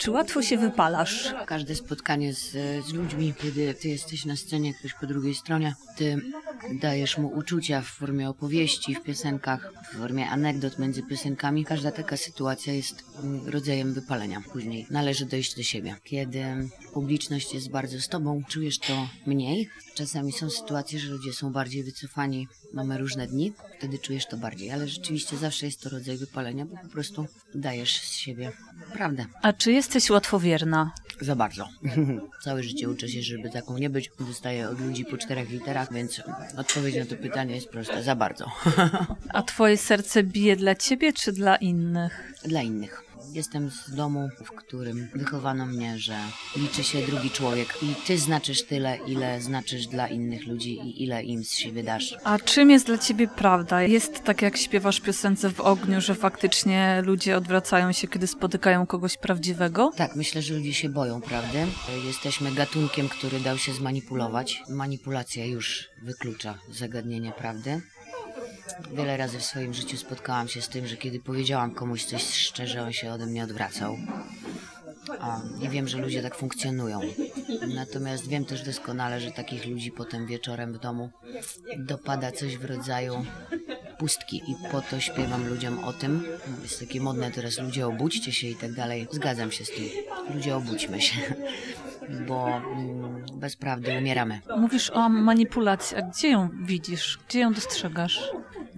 Czy łatwo się wypalasz? Każde spotkanie z, z ludźmi, kiedy ty jesteś na scenie, ktoś po drugiej stronie, ty dajesz mu uczucia w formie opowieści, w piosenkach, w formie anegdot między piosenkami. Każda taka sytuacja jest mm, rodzajem wypalenia. Później należy dojść do siebie. Kiedy publiczność jest bardzo z tobą, czujesz to mniej. Czasami są sytuacje, że ludzie są bardziej wycofani, mamy różne dni, wtedy czujesz to bardziej, ale rzeczywiście zawsze jest to rodzaj wypalenia, bo po prostu dajesz z siebie prawdę. A czy jesteś łatwowierna? Za bardzo. Całe życie uczę się, żeby taką nie być. Dostaję od ludzi po czterech literach, więc odpowiedź na to pytanie jest prosta. Za bardzo. A twoje serce bije dla ciebie czy dla innych? Dla innych. Jestem z domu, w którym wychowano mnie, że liczy się drugi człowiek i ty znaczysz tyle, ile znaczysz dla innych ludzi i ile im z siebie dasz. A czym jest dla ciebie prawda? Jest tak jak śpiewasz w piosence w ogniu, że faktycznie ludzie odwracają się, kiedy spotykają kogoś prawdziwego? Tak, myślę, że ludzie się boją prawdy. Jesteśmy gatunkiem, który dał się zmanipulować. Manipulacja już wyklucza zagadnienie prawdy. Wiele razy w swoim życiu spotkałam się z tym, że kiedy powiedziałam komuś coś szczerze, on się ode mnie odwracał. A, I wiem, że ludzie tak funkcjonują. Natomiast wiem też doskonale, że takich ludzi potem wieczorem w domu dopada coś w rodzaju pustki i po to śpiewam ludziom o tym. Jest takie modne teraz, ludzie obudźcie się i tak dalej. Zgadzam się z tym. Ludzie obudźmy się, bo mm, bez prawdy umieramy. Mówisz o manipulacji, a gdzie ją widzisz? Gdzie ją dostrzegasz?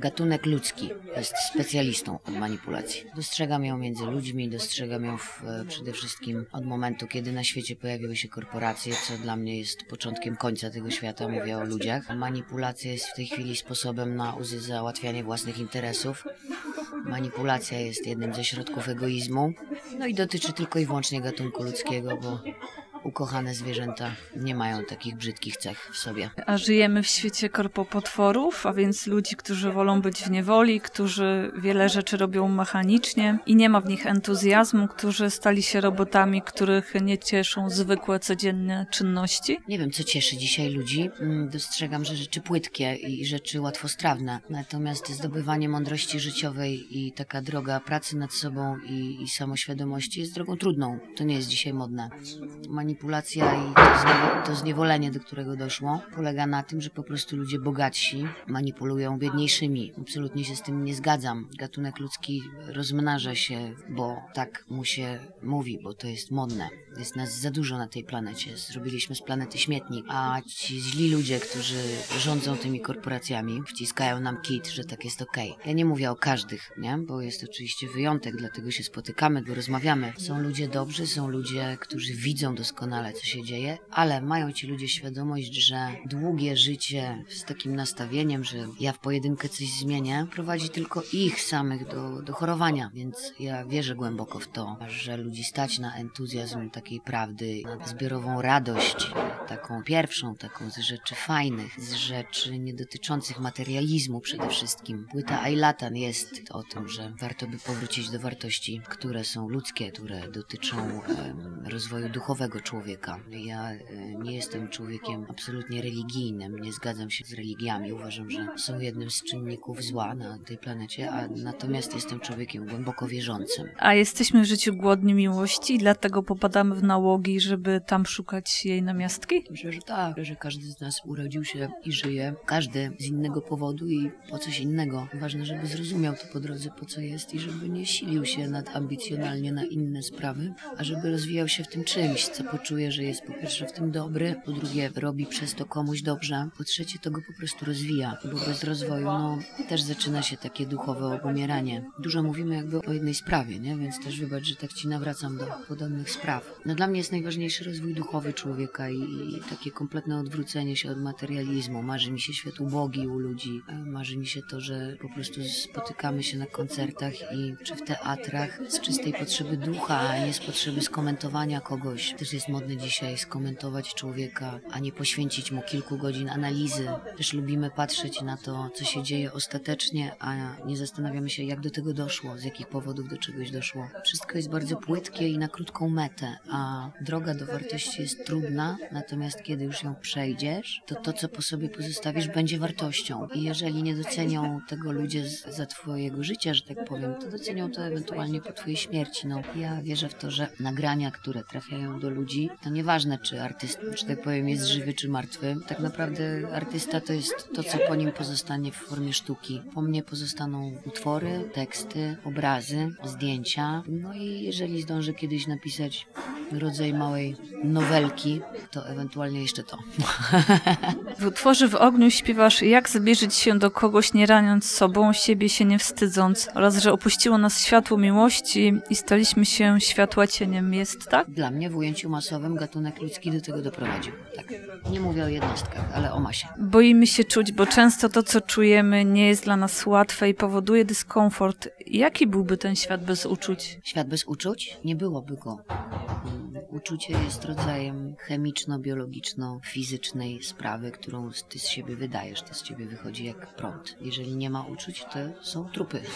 Gatunek ludzki jest specjalistą od manipulacji. Dostrzegam ją między ludźmi, dostrzegam ją w, e, przede wszystkim od momentu, kiedy na świecie pojawiły się korporacje, co dla mnie jest początkiem końca tego świata, mówię o ludziach. Manipulacja jest w tej chwili sposobem na załatwianie własnych interesów. Manipulacja jest jednym ze środków egoizmu, no i dotyczy tylko i wyłącznie gatunku ludzkiego, bo ukochane zwierzęta nie mają takich brzydkich cech w sobie. A żyjemy w świecie korpopotworów, a więc ludzi, którzy wolą być w niewoli, którzy wiele rzeczy robią mechanicznie i nie ma w nich entuzjazmu, którzy stali się robotami, których nie cieszą zwykłe, codzienne czynności. Nie wiem, co cieszy dzisiaj ludzi. Mm, Dostrzegam, że rzeczy płytkie i rzeczy łatwostrawne. Natomiast zdobywanie mądrości życiowej i taka droga pracy nad sobą i, i samoświadomości jest drogą trudną. To nie jest dzisiaj modne. Manipulacja i to, zniewo- to zniewolenie, do którego doszło, polega na tym, że po prostu ludzie bogatsi manipulują biedniejszymi. Absolutnie się z tym nie zgadzam. Gatunek ludzki rozmnaża się, bo tak mu się mówi, bo to jest modne. Jest nas za dużo na tej planecie. Zrobiliśmy z planety śmietnik, a ci źli ludzie, którzy rządzą tymi korporacjami, wciskają nam kit, że tak jest okej. Ja nie mówię o każdych, nie? Bo jest oczywiście wyjątek, dlatego się spotykamy, bo rozmawiamy. Są ludzie dobrzy, są ludzie, którzy widzą doskonale, co się dzieje, ale mają ci ludzie świadomość, że długie życie z takim nastawieniem, że ja w pojedynkę coś zmienię, prowadzi tylko ich samych do, do chorowania. Więc ja wierzę głęboko w to, że ludzi stać na entuzjazm takiej prawdy, na zbiorową radość, taką pierwszą, taką z rzeczy fajnych, z rzeczy nie dotyczących materializmu przede wszystkim. Płyta Ailatan jest o tym, że warto by powrócić do wartości, które są ludzkie, które dotyczą rozwoju duchowego człowieka. Ja e, nie jestem człowiekiem absolutnie religijnym, nie zgadzam się z religiami. Uważam, że są jednym z czynników zła na tej planecie, a natomiast jestem człowiekiem głęboko wierzącym. A jesteśmy w życiu głodni miłości i dlatego popadamy w nałogi, żeby tam szukać jej namiastki? Myślę, że tak, że każdy z nas urodził się i żyje, każdy z innego powodu i po coś innego. Ważne, żeby zrozumiał to po drodze, po co jest i żeby nie silił się nadambicjonalnie na inne sprawy, a żeby rozwijał się w tym czymś, co poczuje, że jest po pierwsze w tym dobry, po drugie robi przez to komuś dobrze, po trzecie to go po prostu rozwija, bo bez rozwoju, no, też zaczyna się takie duchowe obumieranie. Dużo mówimy jakby o jednej sprawie, nie? Więc też wybacz, że tak ci nawracam do podobnych spraw. No dla mnie jest najważniejszy rozwój duchowy człowieka i, i takie kompletne odwrócenie się od materializmu. Marzy mi się świat ubogi u ludzi, e, marzy mi się to, że po prostu spotykamy się na koncertach i czy w teatrach z czystej potrzeby ducha, a nie z potrzeby skomentowania kogoś. Też jest jest modne dzisiaj skomentować człowieka, a nie poświęcić mu kilku godzin analizy. Też lubimy patrzeć na to, co się dzieje ostatecznie, a nie zastanawiamy się, jak do tego doszło, z jakich powodów do czegoś doszło. Wszystko jest bardzo płytkie i na krótką metę, a droga do wartości jest trudna, natomiast kiedy już ją przejdziesz, to to, co po sobie pozostawisz, będzie wartością. I jeżeli nie docenią tego ludzie z, za twojego życia, że tak powiem, to docenią to ewentualnie po twojej śmierci. No, ja wierzę w to, że nagrania, które trafiają do ludzi, to nieważne, czy artysta, że tak powiem, jest żywy czy martwy. Tak naprawdę artysta to jest to, co po nim pozostanie w formie sztuki. Po mnie pozostaną utwory, teksty, obrazy, zdjęcia. No i jeżeli zdążę kiedyś napisać rodzaj małej nowelki, to ewentualnie jeszcze to. W utworze w ogniu śpiewasz, jak zbliżyć się do kogoś, nie raniąc sobą, siebie się nie wstydząc, oraz że opuściło nas światło miłości i staliśmy się światła cieniem. Jest tak? Dla mnie w ujęciu masowym gatunek ludzki do tego doprowadził. Tak. Nie mówię o jednostkach, ale o masie. Boimy się czuć, bo często to, co czujemy, nie jest dla nas łatwe i powoduje dyskomfort. Jaki byłby ten świat bez uczuć? Świat bez uczuć? Nie byłoby go. Uczucie jest rodzajem chemiczno-biologiczno-fizycznej sprawy, którą ty z siebie wydajesz, to z ciebie wychodzi jak prąd. Jeżeli nie ma uczuć, to są trupy.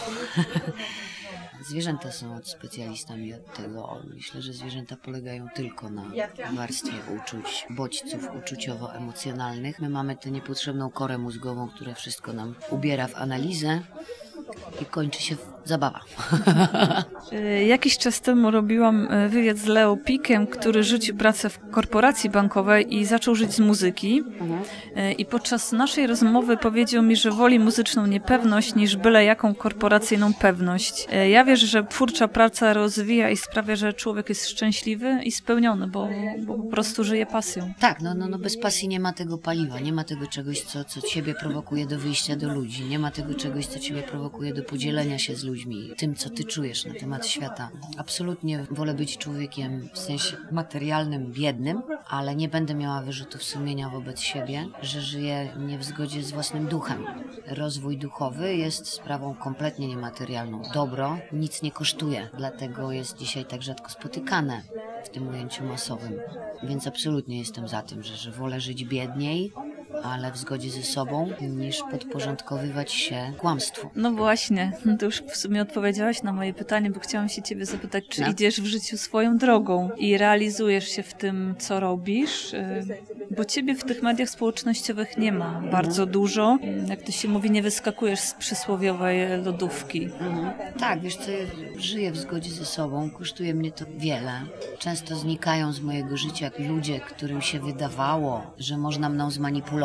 Zwierzęta są specjalistami od tego. Myślę, że zwierzęta polegają tylko na warstwie uczuć, bodźców uczuciowo-emocjonalnych. My mamy tę niepotrzebną korę mózgową, która wszystko nam ubiera w analizę i kończy się zabawa. Y, Jakiś czas temu robiłam y, wywiad z Leo Pikiem, który rzucił pracę w korporacji bankowej i zaczął żyć z muzyki. Y, I podczas naszej rozmowy powiedział mi, że woli muzyczną niepewność niż byle jaką korporacyjną pewność. Ja wierzę, że twórcza praca rozwija i sprawia, że człowiek jest szczęśliwy i spełniony, bo, bo po prostu żyje pasją. Tak, no, no, no bez pasji nie ma tego paliwa, nie ma tego czegoś, co, co ciebie prowokuje do wyjścia do ludzi, nie ma tego czegoś, co ciebie prowokuje do podzielenia się z ludźmi, tym, co ty czujesz na temat świata. Absolutnie wolę być człowiekiem w sensie materialnym, biednym, ale nie będę miała wyrzutów sumienia wobec siebie, że żyję nie w zgodzie z własnym duchem. Rozwój duchowy jest sprawą kompletnie niematerialną. Dobro nic nie kosztuje, dlatego jest dzisiaj tak rzadko spotykane w tym ujęciu masowym. Więc absolutnie jestem za tym, że, że wolę żyć biedniej, ale w zgodzie ze sobą, niż podporządkowywać się kłamstwu. No właśnie, no to już w sumie odpowiedziałaś na moje pytanie, bo chciałam się ciebie zapytać, czy No. idziesz w życiu swoją drogą i realizujesz się w tym, co robisz, y, bo ciebie w tych mediach społecznościowych nie ma bardzo dużo. Jak to się mówi, nie wyskakujesz z przysłowiowej lodówki. Tak, wiesz co, ja żyję w zgodzie ze sobą, kosztuje mnie to wiele. Często znikają z mojego życia ludzie, którym się wydawało, że można mną zmanipulować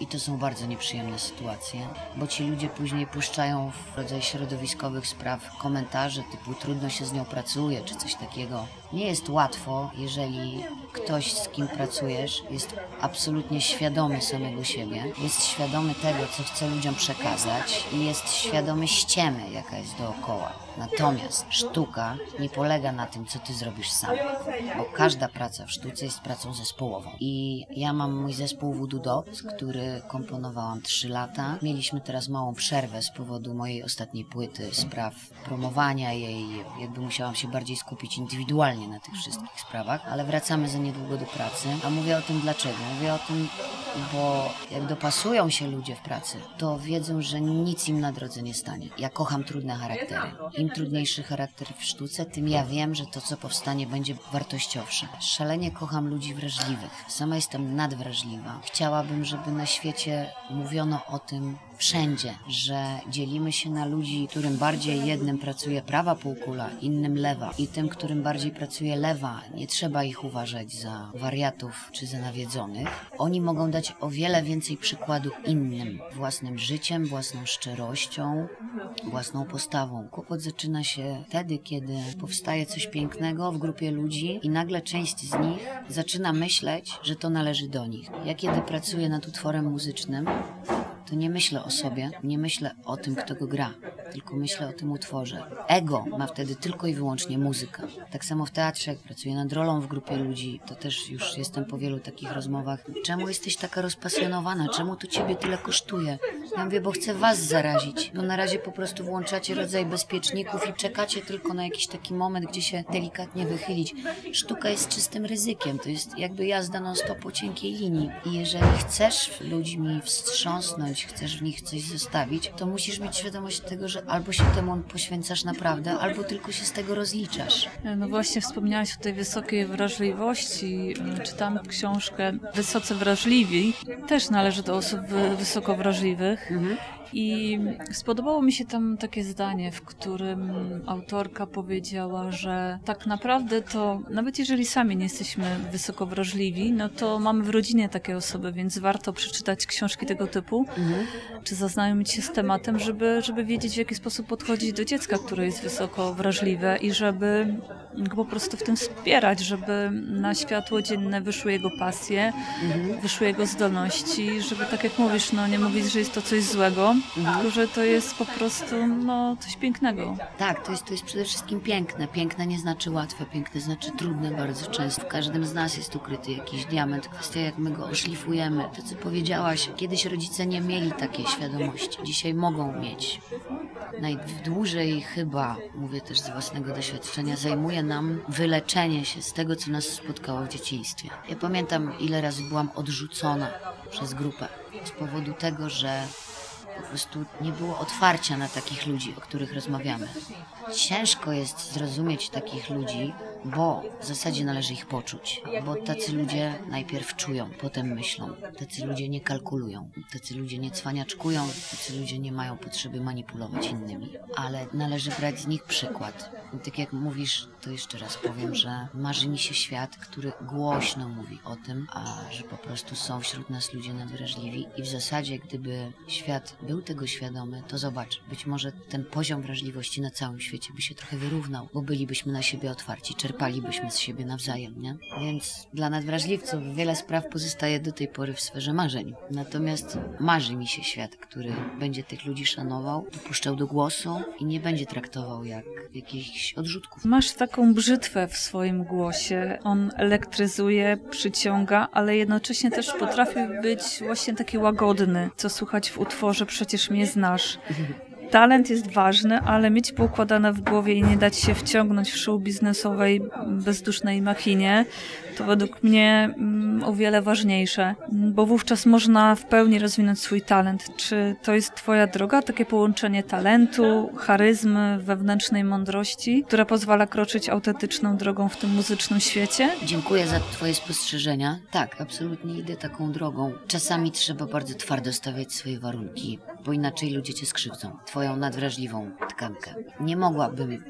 i to są bardzo nieprzyjemne sytuacje, bo ci ludzie później puszczają w rodzaj środowiskowych spraw komentarze typu trudno się z nią pracuje, czy coś takiego. Nie jest łatwo, jeżeli ktoś, z kim pracujesz, jest absolutnie świadomy samego siebie, jest świadomy tego, co chce ludziom przekazać i jest świadomy ściemy, jaka jest dookoła. Natomiast sztuka nie polega na tym, co ty zrobisz sam, bo każda praca w sztuce jest pracą zespołową. I ja mam mój zespół Voodoo Dogs, który komponowałam 3 lata. Mieliśmy teraz małą przerwę z powodu mojej ostatniej płyty, spraw promowania jej, jakby musiałam się bardziej skupić indywidualnie na tych wszystkich sprawach, ale wracamy za niedługo do pracy. A mówię o tym dlaczego? Mówię o tym, bo jak dopasują się ludzie w pracy, to wiedzą, że nic im na drodze nie stanie. Ja kocham trudne charaktery. Im trudniejszy charakter w sztuce, tym ja wiem, że to, co powstanie, będzie wartościowsze. Szalenie kocham ludzi wrażliwych. Sama jestem nadwrażliwa. Chciałabym, żeby na świecie mówiono o tym wszędzie, że dzielimy się na ludzi, którym bardziej jednym pracuje prawa półkula, innym lewa i tym, którym bardziej pracuje lewa. Nie trzeba ich uważać za wariatów czy za nawiedzonych. Oni mogą dać o wiele więcej przykładu innym, własnym życiem, własną szczerością, własną postawą. Kłopot zaczyna się wtedy, kiedy powstaje coś pięknego w grupie ludzi i nagle część z nich zaczyna myśleć, że to należy do nich. Ja kiedy pracuję nad utworem muzycznym, to nie myślę o sobie, nie myślę o tym, kto go gra. tylko myślę o tym utworze. Ego ma wtedy tylko i wyłącznie muzyka. Tak samo w teatrze, jak pracuję nad rolą w grupie ludzi, to też już jestem po wielu takich rozmowach. Czemu jesteś taka rozpasjonowana? Czemu to ciebie tyle kosztuje? Ja mówię, bo chcę was zarazić. Bo na razie po prostu włączacie rodzaj bezpieczników i czekacie tylko na jakiś taki moment, gdzie się delikatnie wychylić. Sztuka jest czystym ryzykiem. To jest jakby jazda non stop po cienkiej linii. I jeżeli chcesz ludźmi wstrząsnąć, chcesz w nich coś zostawić, to musisz mieć świadomość tego, że albo się temu poświęcasz naprawdę, albo tylko się z tego rozliczasz. No właśnie wspomniałaś o tej wysokiej wrażliwości. Czytam książkę Wysoce Wrażliwi. Też należy do osób wy- wysoko wrażliwych. Mhm. I spodobało mi się tam takie zdanie, w którym autorka powiedziała, że tak naprawdę to nawet jeżeli sami nie jesteśmy wysoko wrażliwi, no to mamy w rodzinie takie osoby, więc warto przeczytać książki tego typu, Mhm. czy zaznajomić się z tematem, żeby, żeby wiedzieć w jaki sposób podchodzić do dziecka, które jest wysoko wrażliwe i żeby go po prostu w tym wspierać, żeby na światło dzienne wyszły jego pasje, Mhm. wyszły jego zdolności, żeby tak jak mówisz, no nie mówić, że jest to coś złego, Mhm. że to jest po prostu no, coś pięknego. Tak, to jest, to jest przede wszystkim piękne. Piękne nie znaczy łatwe, piękne znaczy trudne bardzo często. W każdym z nas jest ukryty jakiś diament. Kwestia, jak my go oszlifujemy. To, co powiedziałaś, kiedyś rodzice nie mieli takiej świadomości. Dzisiaj mogą mieć. Najdłużej chyba, mówię też z własnego doświadczenia, zajmuje nam wyleczenie się z tego, co nas spotkało w dzieciństwie. Ja pamiętam, ile razy byłam odrzucona przez grupę z powodu tego, że po prostu nie było otwarcia na takich ludzi, o których rozmawiamy. Ciężko jest zrozumieć takich ludzi, bo w zasadzie należy ich poczuć. Bo tacy ludzie najpierw czują, potem myślą. Tacy ludzie nie kalkulują. Tacy ludzie nie cwaniaczkują. Tacy ludzie nie mają potrzeby manipulować innymi. Ale należy brać z nich przykład. I tak jak mówisz, to jeszcze raz powiem, że marzy mi się świat, który głośno mówi o tym, a że po prostu są wśród nas ludzie nadwrażliwi i w zasadzie gdyby świat był tego świadomy, to zobacz, być może ten poziom wrażliwości na całym świecie by się trochę wyrównał, bo bylibyśmy na siebie otwarci, czerpalibyśmy z siebie nawzajem, nie? Więc dla nadwrażliwców wiele spraw pozostaje do tej pory w sferze marzeń. Natomiast marzy mi się świat, który będzie tych ludzi szanował, dopuszczał do głosu i nie będzie traktował jak jakichś odrzutków. Masz taką brzytwę w swoim głosie. On elektryzuje, przyciąga, ale jednocześnie też potrafi być właśnie taki łagodny, co słychać w utworze Przecież mnie znasz. Talent jest ważny, ale mieć poukładane w głowie i nie dać się wciągnąć w show biznesowej bezdusznej machinie, to według mnie mm, o wiele ważniejsze, mm, bo wówczas można w pełni rozwinąć swój talent. Czy to jest Twoja droga, takie połączenie talentu, charyzmy, wewnętrznej mądrości, która pozwala kroczyć autentyczną drogą w tym muzycznym świecie? Dziękuję za Twoje spostrzeżenia. Tak, absolutnie idę taką drogą. Czasami trzeba bardzo twardo stawiać swoje warunki, bo inaczej ludzie Cię skrzywdzą. Twoją nadwrażliwą tkankę. Nie mogłabym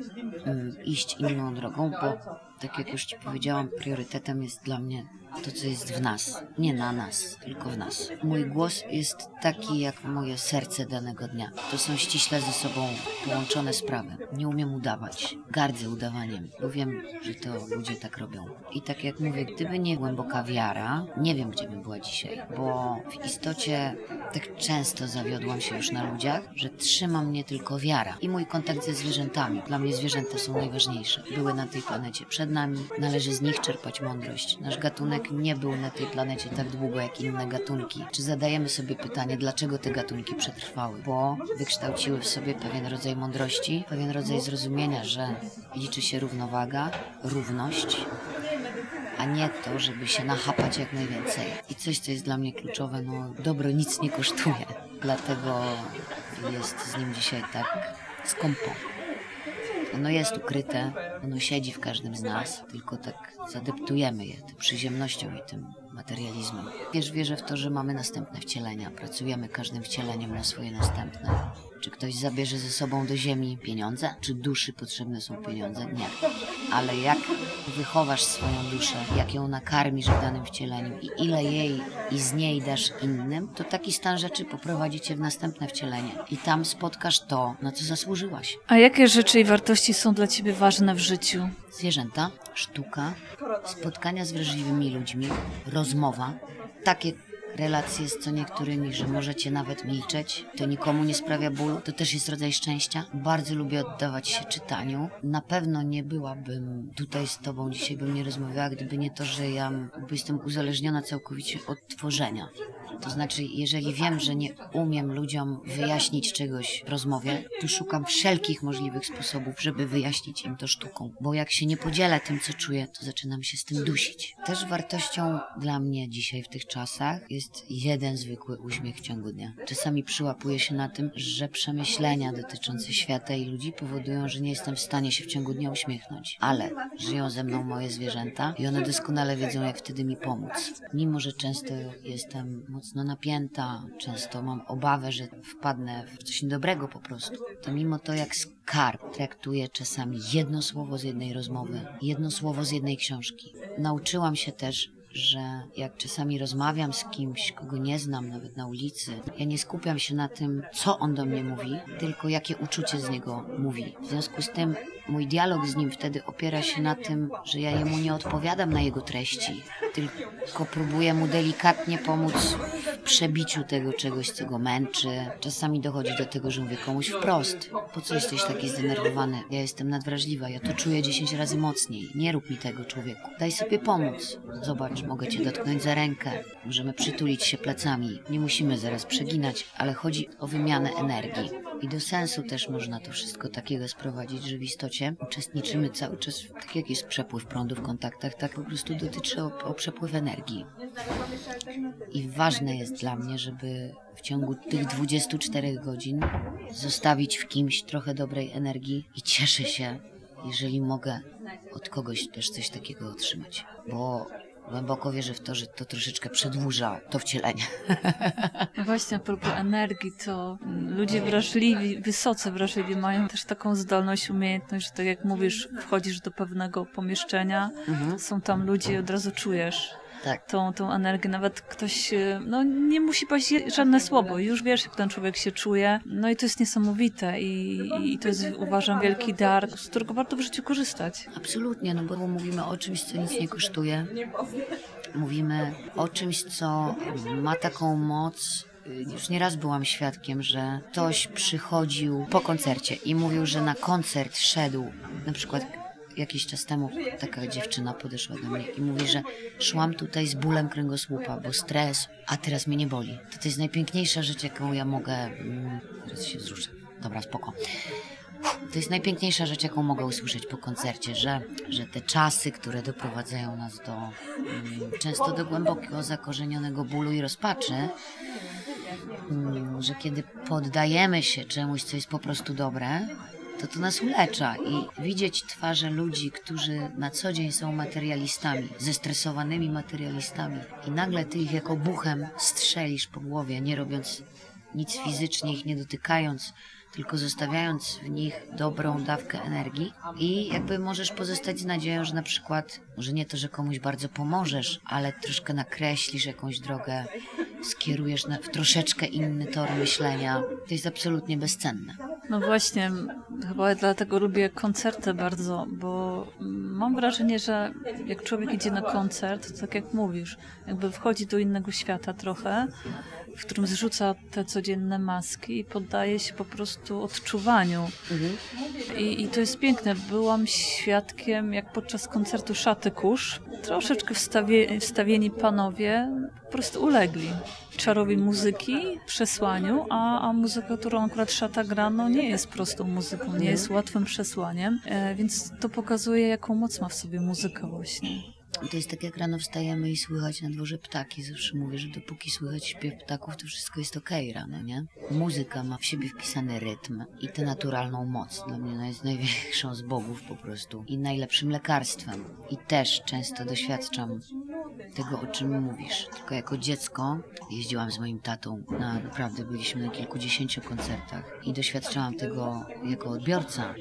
mm, iść inną drogą, bo tak jak już Ci powiedziałam, priorytetem jest dla mnie to, co jest w nas. Nie na nas, tylko w nas. Mój głos jest taki jak moje serce danego dnia. To są ściśle ze sobą połączone sprawy. Nie umiem udawać. Gardzę udawaniem, bo wiem, że to ludzie tak robią. I tak jak mówię, gdyby nie głęboka wiara, nie wiem, gdzie bym była dzisiaj, bo w istocie tak często zawiodłam się już na ludziach, że trzyma mnie tylko wiara i mój kontakt ze zwierzętami. Dla mnie zwierzęta są najważniejsze. Były na tej planecie przed nami, należy z nich czerpać mądrość. Nasz gatunek nie był na tej planecie tak długo jak inne gatunki. Czy zadajemy sobie pytanie, dlaczego te gatunki przetrwały? Bo wykształciły w sobie pewien rodzaj mądrości, pewien rodzaj zrozumienia, że liczy się równowaga, równość, a nie to, żeby się nachapać jak najwięcej. I coś, co jest dla mnie kluczowe, no dobro nic nie kosztuje. Dlatego jest z nim dzisiaj tak skąpo. Ono jest ukryte, ono siedzi w każdym z nas, tylko tak zadeptujemy je tym przyziemnością i tym materializmem. Wiesz, wierzę w to, że mamy następne wcielenia, pracujemy każdym wcieleniem na swoje następne. Czy ktoś zabierze ze sobą do ziemi pieniądze? Czy duszy potrzebne są pieniądze? Nie. Ale jak wychowasz swoją duszę, jak ją nakarmisz w danym wcieleniu i ile jej i z niej dasz innym, to taki stan rzeczy poprowadzi cię w następne wcielenie. I tam spotkasz to, na co zasłużyłaś. A jakie rzeczy i wartości są dla Ciebie ważne w życiu? zwierzęta, sztuka, spotkania z wrażliwymi ludźmi, rozmowa, takie relacje z co niektórymi, że możecie nawet milczeć, to nikomu nie sprawia bólu, to też jest rodzaj szczęścia. Bardzo lubię oddawać się czytaniu. Na pewno nie byłabym tutaj z tobą, dzisiaj bym nie rozmawiała, gdyby nie to, że ja jestem uzależniona całkowicie od tworzenia. To znaczy, jeżeli wiem, że nie umiem ludziom wyjaśnić czegoś w rozmowie, to szukam wszelkich możliwych sposobów, żeby wyjaśnić im to sztuką. Bo jak się nie podzielę tym, co czuję, to zaczynam się z tym dusić. Też wartością dla mnie dzisiaj w tych czasach jest jeden zwykły uśmiech w ciągu dnia. Czasami przyłapuję się na tym, że przemyślenia dotyczące świata i ludzi powodują, że nie jestem w stanie się w ciągu dnia uśmiechnąć. Ale żyją ze mną moje zwierzęta i one doskonale wiedzą, jak wtedy mi pomóc. Mimo, że często jestem mocno napięta, często mam obawę, że wpadnę w coś niedobrego po prostu, to mimo to jak skarb traktuję czasami jedno słowo z jednej rozmowy, jedno słowo z jednej książki. Nauczyłam się też, że jak czasami rozmawiam z kimś, kogo nie znam, nawet na ulicy, ja nie skupiam się na tym, co on do mnie mówi, tylko jakie uczucie z niego mówi. W związku z tym mój dialog z nim wtedy opiera się na tym, że ja jemu nie odpowiadam na jego treści, tylko próbuję mu delikatnie pomóc w przebiciu tego czegoś, co go męczy. Czasami dochodzi do tego, że mówię komuś wprost: Po co jesteś taki zdenerwowany? Ja jestem nadwrażliwa, ja to czuję 10 razy mocniej. Nie rób mi tego, człowieku. Daj sobie pomóc. Zobacz, mogę cię dotknąć za rękę. Możemy przytulić się plecami. Nie musimy zaraz przeginać, ale chodzi o wymianę energii. I do sensu też można to wszystko takiego sprowadzić, że w istocie uczestniczymy cały czas, tak jak jest przepływ prądu w kontaktach, tak po prostu dotyczy o, o przepływ energii. I ważne jest dla mnie, żeby w ciągu tych 24 godzin zostawić w kimś trochę dobrej energii i cieszę się, jeżeli mogę od kogoś też coś takiego otrzymać. Bo głęboko wierzę w to, że to troszeczkę przedłuża to wcielenie. Właśnie, a propos energii, to ludzie wrażliwi, wysoce wrażliwi mają też taką zdolność, umiejętność, że tak jak mówisz, wchodzisz do pewnego pomieszczenia, Mhm. są tam ludzie i od razu czujesz Tak. tą, tą energię. Nawet ktoś, e, no nie musi paść żadne słowo, już wiesz, jak ten człowiek się czuje. No i to jest niesamowite i, i to jest, uważam, wielki dar, z którego warto w życiu korzystać. Absolutnie, no bo mówimy o czymś, co nic nie kosztuje. Mówimy o czymś, co ma taką moc. Już nieraz byłam świadkiem, że ktoś przychodził po koncercie i mówił, że na koncert szedł. Na przykład jakiś czas temu taka dziewczyna podeszła do mnie i mówi, że szłam tutaj z bólem kręgosłupa, bo stres, a teraz mnie nie boli. To, to jest najpiękniejsza rzecz, jaką ja mogę. Mm, Teraz się wzruszę. Dobra, spoko. To jest najpiękniejsza rzecz, jaką mogę usłyszeć po koncercie, że, że te czasy, które doprowadzają nas do mm, często do głębokiego, zakorzenionego bólu i rozpaczy, mm, że kiedy poddajemy się czemuś, co jest po prostu dobre, to to nas ulecza i widzieć twarze ludzi, którzy na co dzień są materialistami, zestresowanymi materialistami i nagle ty ich jako buchem strzelisz po głowie, nie robiąc nic fizycznie, ich nie dotykając, tylko zostawiając w nich dobrą dawkę energii i jakby możesz pozostać z nadzieją, że na przykład, może nie to, że komuś bardzo pomożesz, ale troszkę nakreślisz jakąś drogę, skierujesz na, w troszeczkę inny tor myślenia. To jest absolutnie bezcenne. No właśnie, chyba dlatego lubię koncerty bardzo, bo mam wrażenie, że jak człowiek idzie na koncert, to tak jak mówisz, jakby wchodzi do innego świata trochę, w którym zrzuca te codzienne maski i poddaje się po prostu odczuwaniu. I, I to jest piękne. Byłam świadkiem, jak podczas koncertu Szaty Kurz troszeczkę wstawie, wstawieni panowie po prostu ulegli czarowi muzyki, przesłaniu, a, a muzyka, którą akurat Szata gra, no nie jest prostą muzyką, nie jest łatwym przesłaniem, e, więc to pokazuje, jaką moc ma w sobie muzyka właśnie. To jest tak jak rano wstajemy i słychać na dworze ptaki. Zawsze mówię, że dopóki słychać śpiew ptaków, to wszystko jest okej rano, nie? Muzyka ma w siebie wpisany rytm i tę naturalną moc. Dla mnie ona jest największą z bogów po prostu i najlepszym lekarstwem. I też często doświadczam tego, o czym mówisz. Tylko jako dziecko jeździłam z moim tatą na naprawdę byliśmy na kilkudziesięciu koncertach i doświadczałam tego jako odbiorca.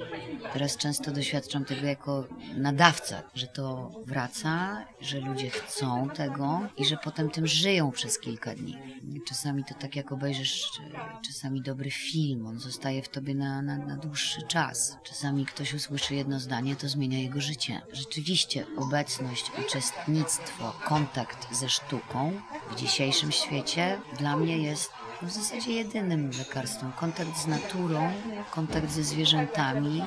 Teraz często doświadczam tego jako nadawca, że to wraca, że ludzie chcą tego i że potem tym żyją przez kilka dni. Czasami to tak jak obejrzysz czasami dobry film, on zostaje w tobie na, na, na dłuższy czas. Czasami ktoś usłyszy jedno zdanie, to zmienia jego życie. Rzeczywiście obecność, uczestnictwo, kontakt ze sztuką w dzisiejszym świecie dla mnie jest w zasadzie jedynym lekarstwem. Kontakt z naturą, kontakt ze zwierzętami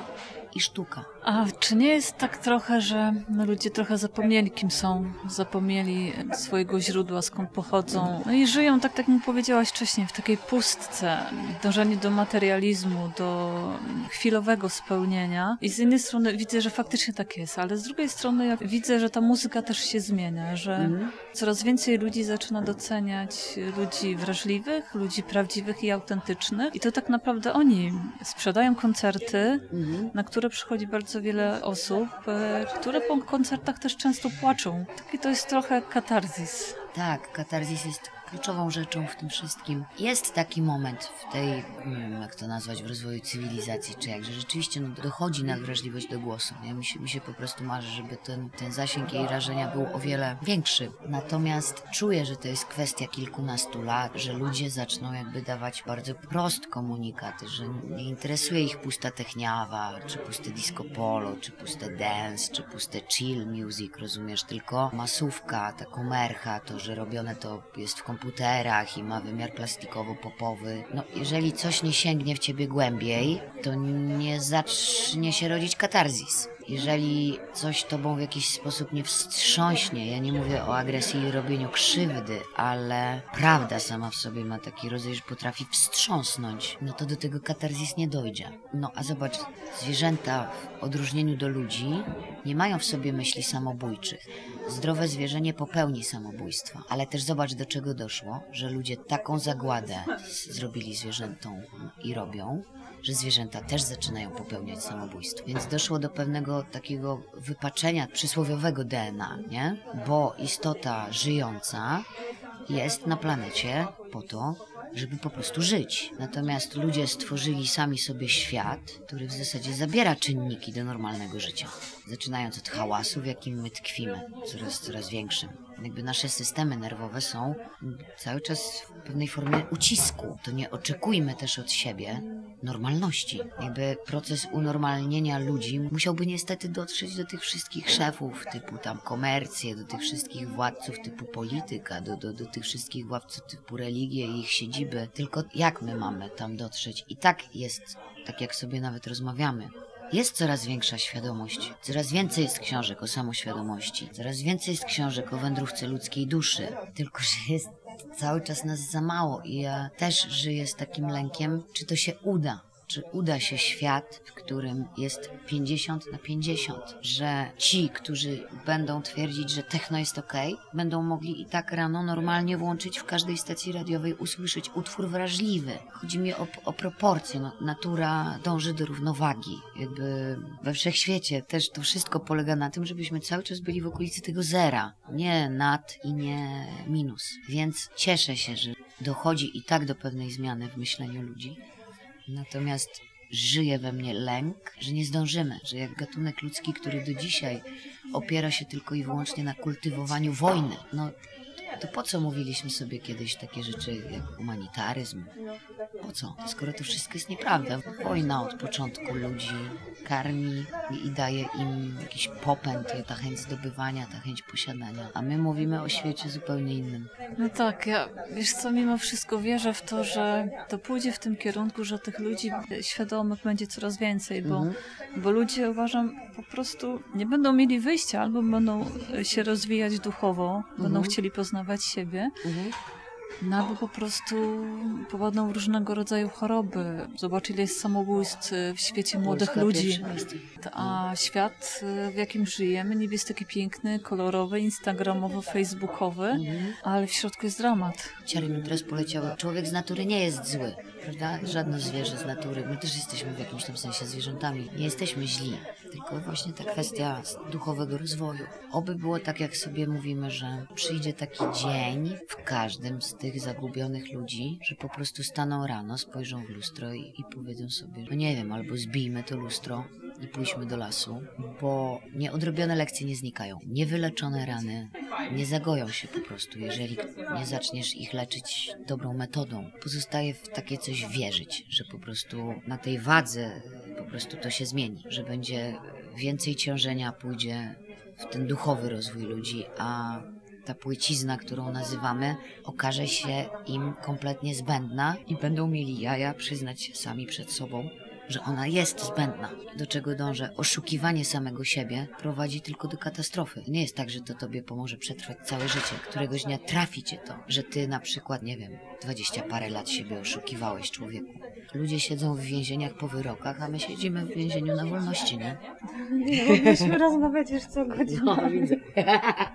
i sztuka. A czy nie jest tak trochę, że ludzie trochę zapomnieli, kim są, zapomnieli swojego źródła, skąd pochodzą, no i żyją, tak jak mi powiedziałaś wcześniej, w takiej pustce, dążenie do materializmu, do chwilowego spełnienia. I z jednej strony widzę, że faktycznie tak jest, ale z drugiej strony ja widzę, że ta muzyka też się zmienia, że Mhm. coraz więcej ludzi zaczyna doceniać ludzi wrażliwych, ludzi prawdziwych i autentycznych. I to tak naprawdę oni sprzedają koncerty, Mhm. na które przychodzi bardzo wiele osób, e, które po koncertach też często płaczą. Taki to jest trochę katarzis. Tak, katarzis jest kluczową rzeczą w tym wszystkim. Jest taki moment w tej, wiem jak to nazwać, w rozwoju cywilizacji, czy jak, że rzeczywiście no, dochodzi nadwrażliwość do głosu. Nie? Mi, się, mi się po prostu marzy, żeby ten, ten zasięg jej rażenia był o wiele większy. Natomiast czuję, że to jest kwestia kilkunastu lat, że ludzie zaczną jakby dawać bardzo prost komunikaty, że nie interesuje ich pusta techniawa, czy puste disco polo, czy puste dance, czy puste chill music, rozumiesz, tylko masówka, ta komercha, to, że robione to jest w komputerach i ma wymiar plastikowo-popowy. No, jeżeli coś nie sięgnie w ciebie głębiej, to nie zacznie się rodzić katarzis. Jeżeli coś tobą w jakiś sposób nie wstrząśnie, ja nie mówię o agresji i robieniu krzywdy, ale prawda sama w sobie ma taki rodzaj, że potrafi wstrząsnąć, no to do tego katarzis nie dojdzie. No a zobacz, zwierzęta w odróżnieniu do ludzi nie mają w sobie myśli samobójczych. Zdrowe zwierzę nie popełni samobójstwa, ale też zobacz do czego doszło, że ludzie taką zagładę zrobili zwierzętom i robią, że zwierzęta też zaczynają popełniać samobójstwo. Więc doszło do pewnego takiego wypaczenia przysłowiowego DNA, nie? Bo istota żyjąca jest na planecie po to, żeby po prostu żyć. Natomiast ludzie stworzyli sami sobie świat, który w zasadzie zabiera czynniki do normalnego życia. Zaczynając od hałasu, w jakim my tkwimy, coraz, coraz większym. Jakby nasze systemy nerwowe są cały czas w pewnej formie ucisku. To nie oczekujmy też od siebie normalności. Jakby proces unormalnienia ludzi musiałby niestety dotrzeć do tych wszystkich szefów typu tam komercję, do tych wszystkich władców typu polityka, do, do, do tych wszystkich władców typu religie i ich siedziby. Tylko jak my mamy tam dotrzeć? I tak jest, tak jak sobie nawet rozmawiamy. Jest coraz większa świadomość, coraz więcej jest książek o samoświadomości, coraz więcej jest książek o wędrówce ludzkiej duszy, tylko że jest cały czas nas za mało i ja też żyję z takim lękiem, czy to się uda. Czy uda się świat, w którym jest 50 na 50, że ci, którzy będą twierdzić, że techno jest ok, będą mogli i tak rano normalnie włączyć w każdej stacji radiowej, usłyszeć utwór wrażliwy. Chodzi mi o, o proporcje. No, natura dąży do równowagi. Jakby we wszechświecie też to wszystko polega na tym, żebyśmy cały czas byli w okolicy tego zera. Nie nad i nie minus. Więc cieszę się, że dochodzi i tak do pewnej zmiany w myśleniu ludzi. Natomiast żyje we mnie lęk, że nie zdążymy, że jak gatunek ludzki, który do dzisiaj opiera się tylko i wyłącznie na kultywowaniu wojny, no to po co mówiliśmy sobie kiedyś takie rzeczy jak humanitaryzm? Po co? Skoro to wszystko jest nieprawda. Wojna od początku ludzi karmi i, daje im jakiś popęd, ta chęć zdobywania, ta chęć posiadania. A my mówimy o świecie zupełnie innym. No tak, ja wiesz co, mimo wszystko wierzę w to, że to pójdzie w tym kierunku, że tych ludzi świadomych będzie coraz więcej, bo, Mhm. bo ludzie uważam po prostu nie będą mieli wyjścia, albo będą e, się rozwijać duchowo, będą Mhm. chcieli poznawać siebie, Mhm. No albo po prostu w różnego rodzaju choroby. Zobacz, ile jest samobójstw w świecie młodych Polska ludzi. A świat, e, w jakim żyjemy, niby jest taki piękny, kolorowy, instagramowo-facebookowy, Mhm. ale w środku jest dramat. Ciary mi teraz poleciały. Człowiek z natury nie jest zły, prawda? Żadne zwierzę z natury. My też jesteśmy w jakimś tam sensie zwierzętami. Nie jesteśmy źli, tylko właśnie ta kwestia duchowego rozwoju. Oby było tak, jak sobie mówimy, że przyjdzie taki dzień w każdym z tych zagubionych ludzi, że po prostu staną rano, spojrzą w lustro i, i powiedzą sobie, no nie wiem, albo zbijmy to lustro i pójdźmy do lasu, bo nieodrobione lekcje nie znikają. Niewyleczone rany nie zagoją się po prostu, jeżeli nie zaczniesz ich leczyć dobrą metodą. Pozostaje w takie coś wierzyć, że po prostu na tej wadze po prostu to się zmieni, że będzie więcej ciążenia pójdzie w ten duchowy rozwój ludzi, a ta płycizna, którą nazywamy, okaże się im kompletnie zbędna i będą mieli jaja przyznać się sami przed sobą, że ona jest zbędna. Do czego dążę? Oszukiwanie samego siebie prowadzi tylko do katastrofy. Nie jest tak, że to tobie pomoże przetrwać całe życie. Któregoś dnia trafi cię to, że ty na przykład, nie wiem, dwadzieścia parę lat siebie oszukiwałeś człowieku. Ludzie siedzą w więzieniach po wyrokach, a my siedzimy w więzieniu na wolności, nie? Nie mogliśmy rozmawiać już co godzinę. No, widzę.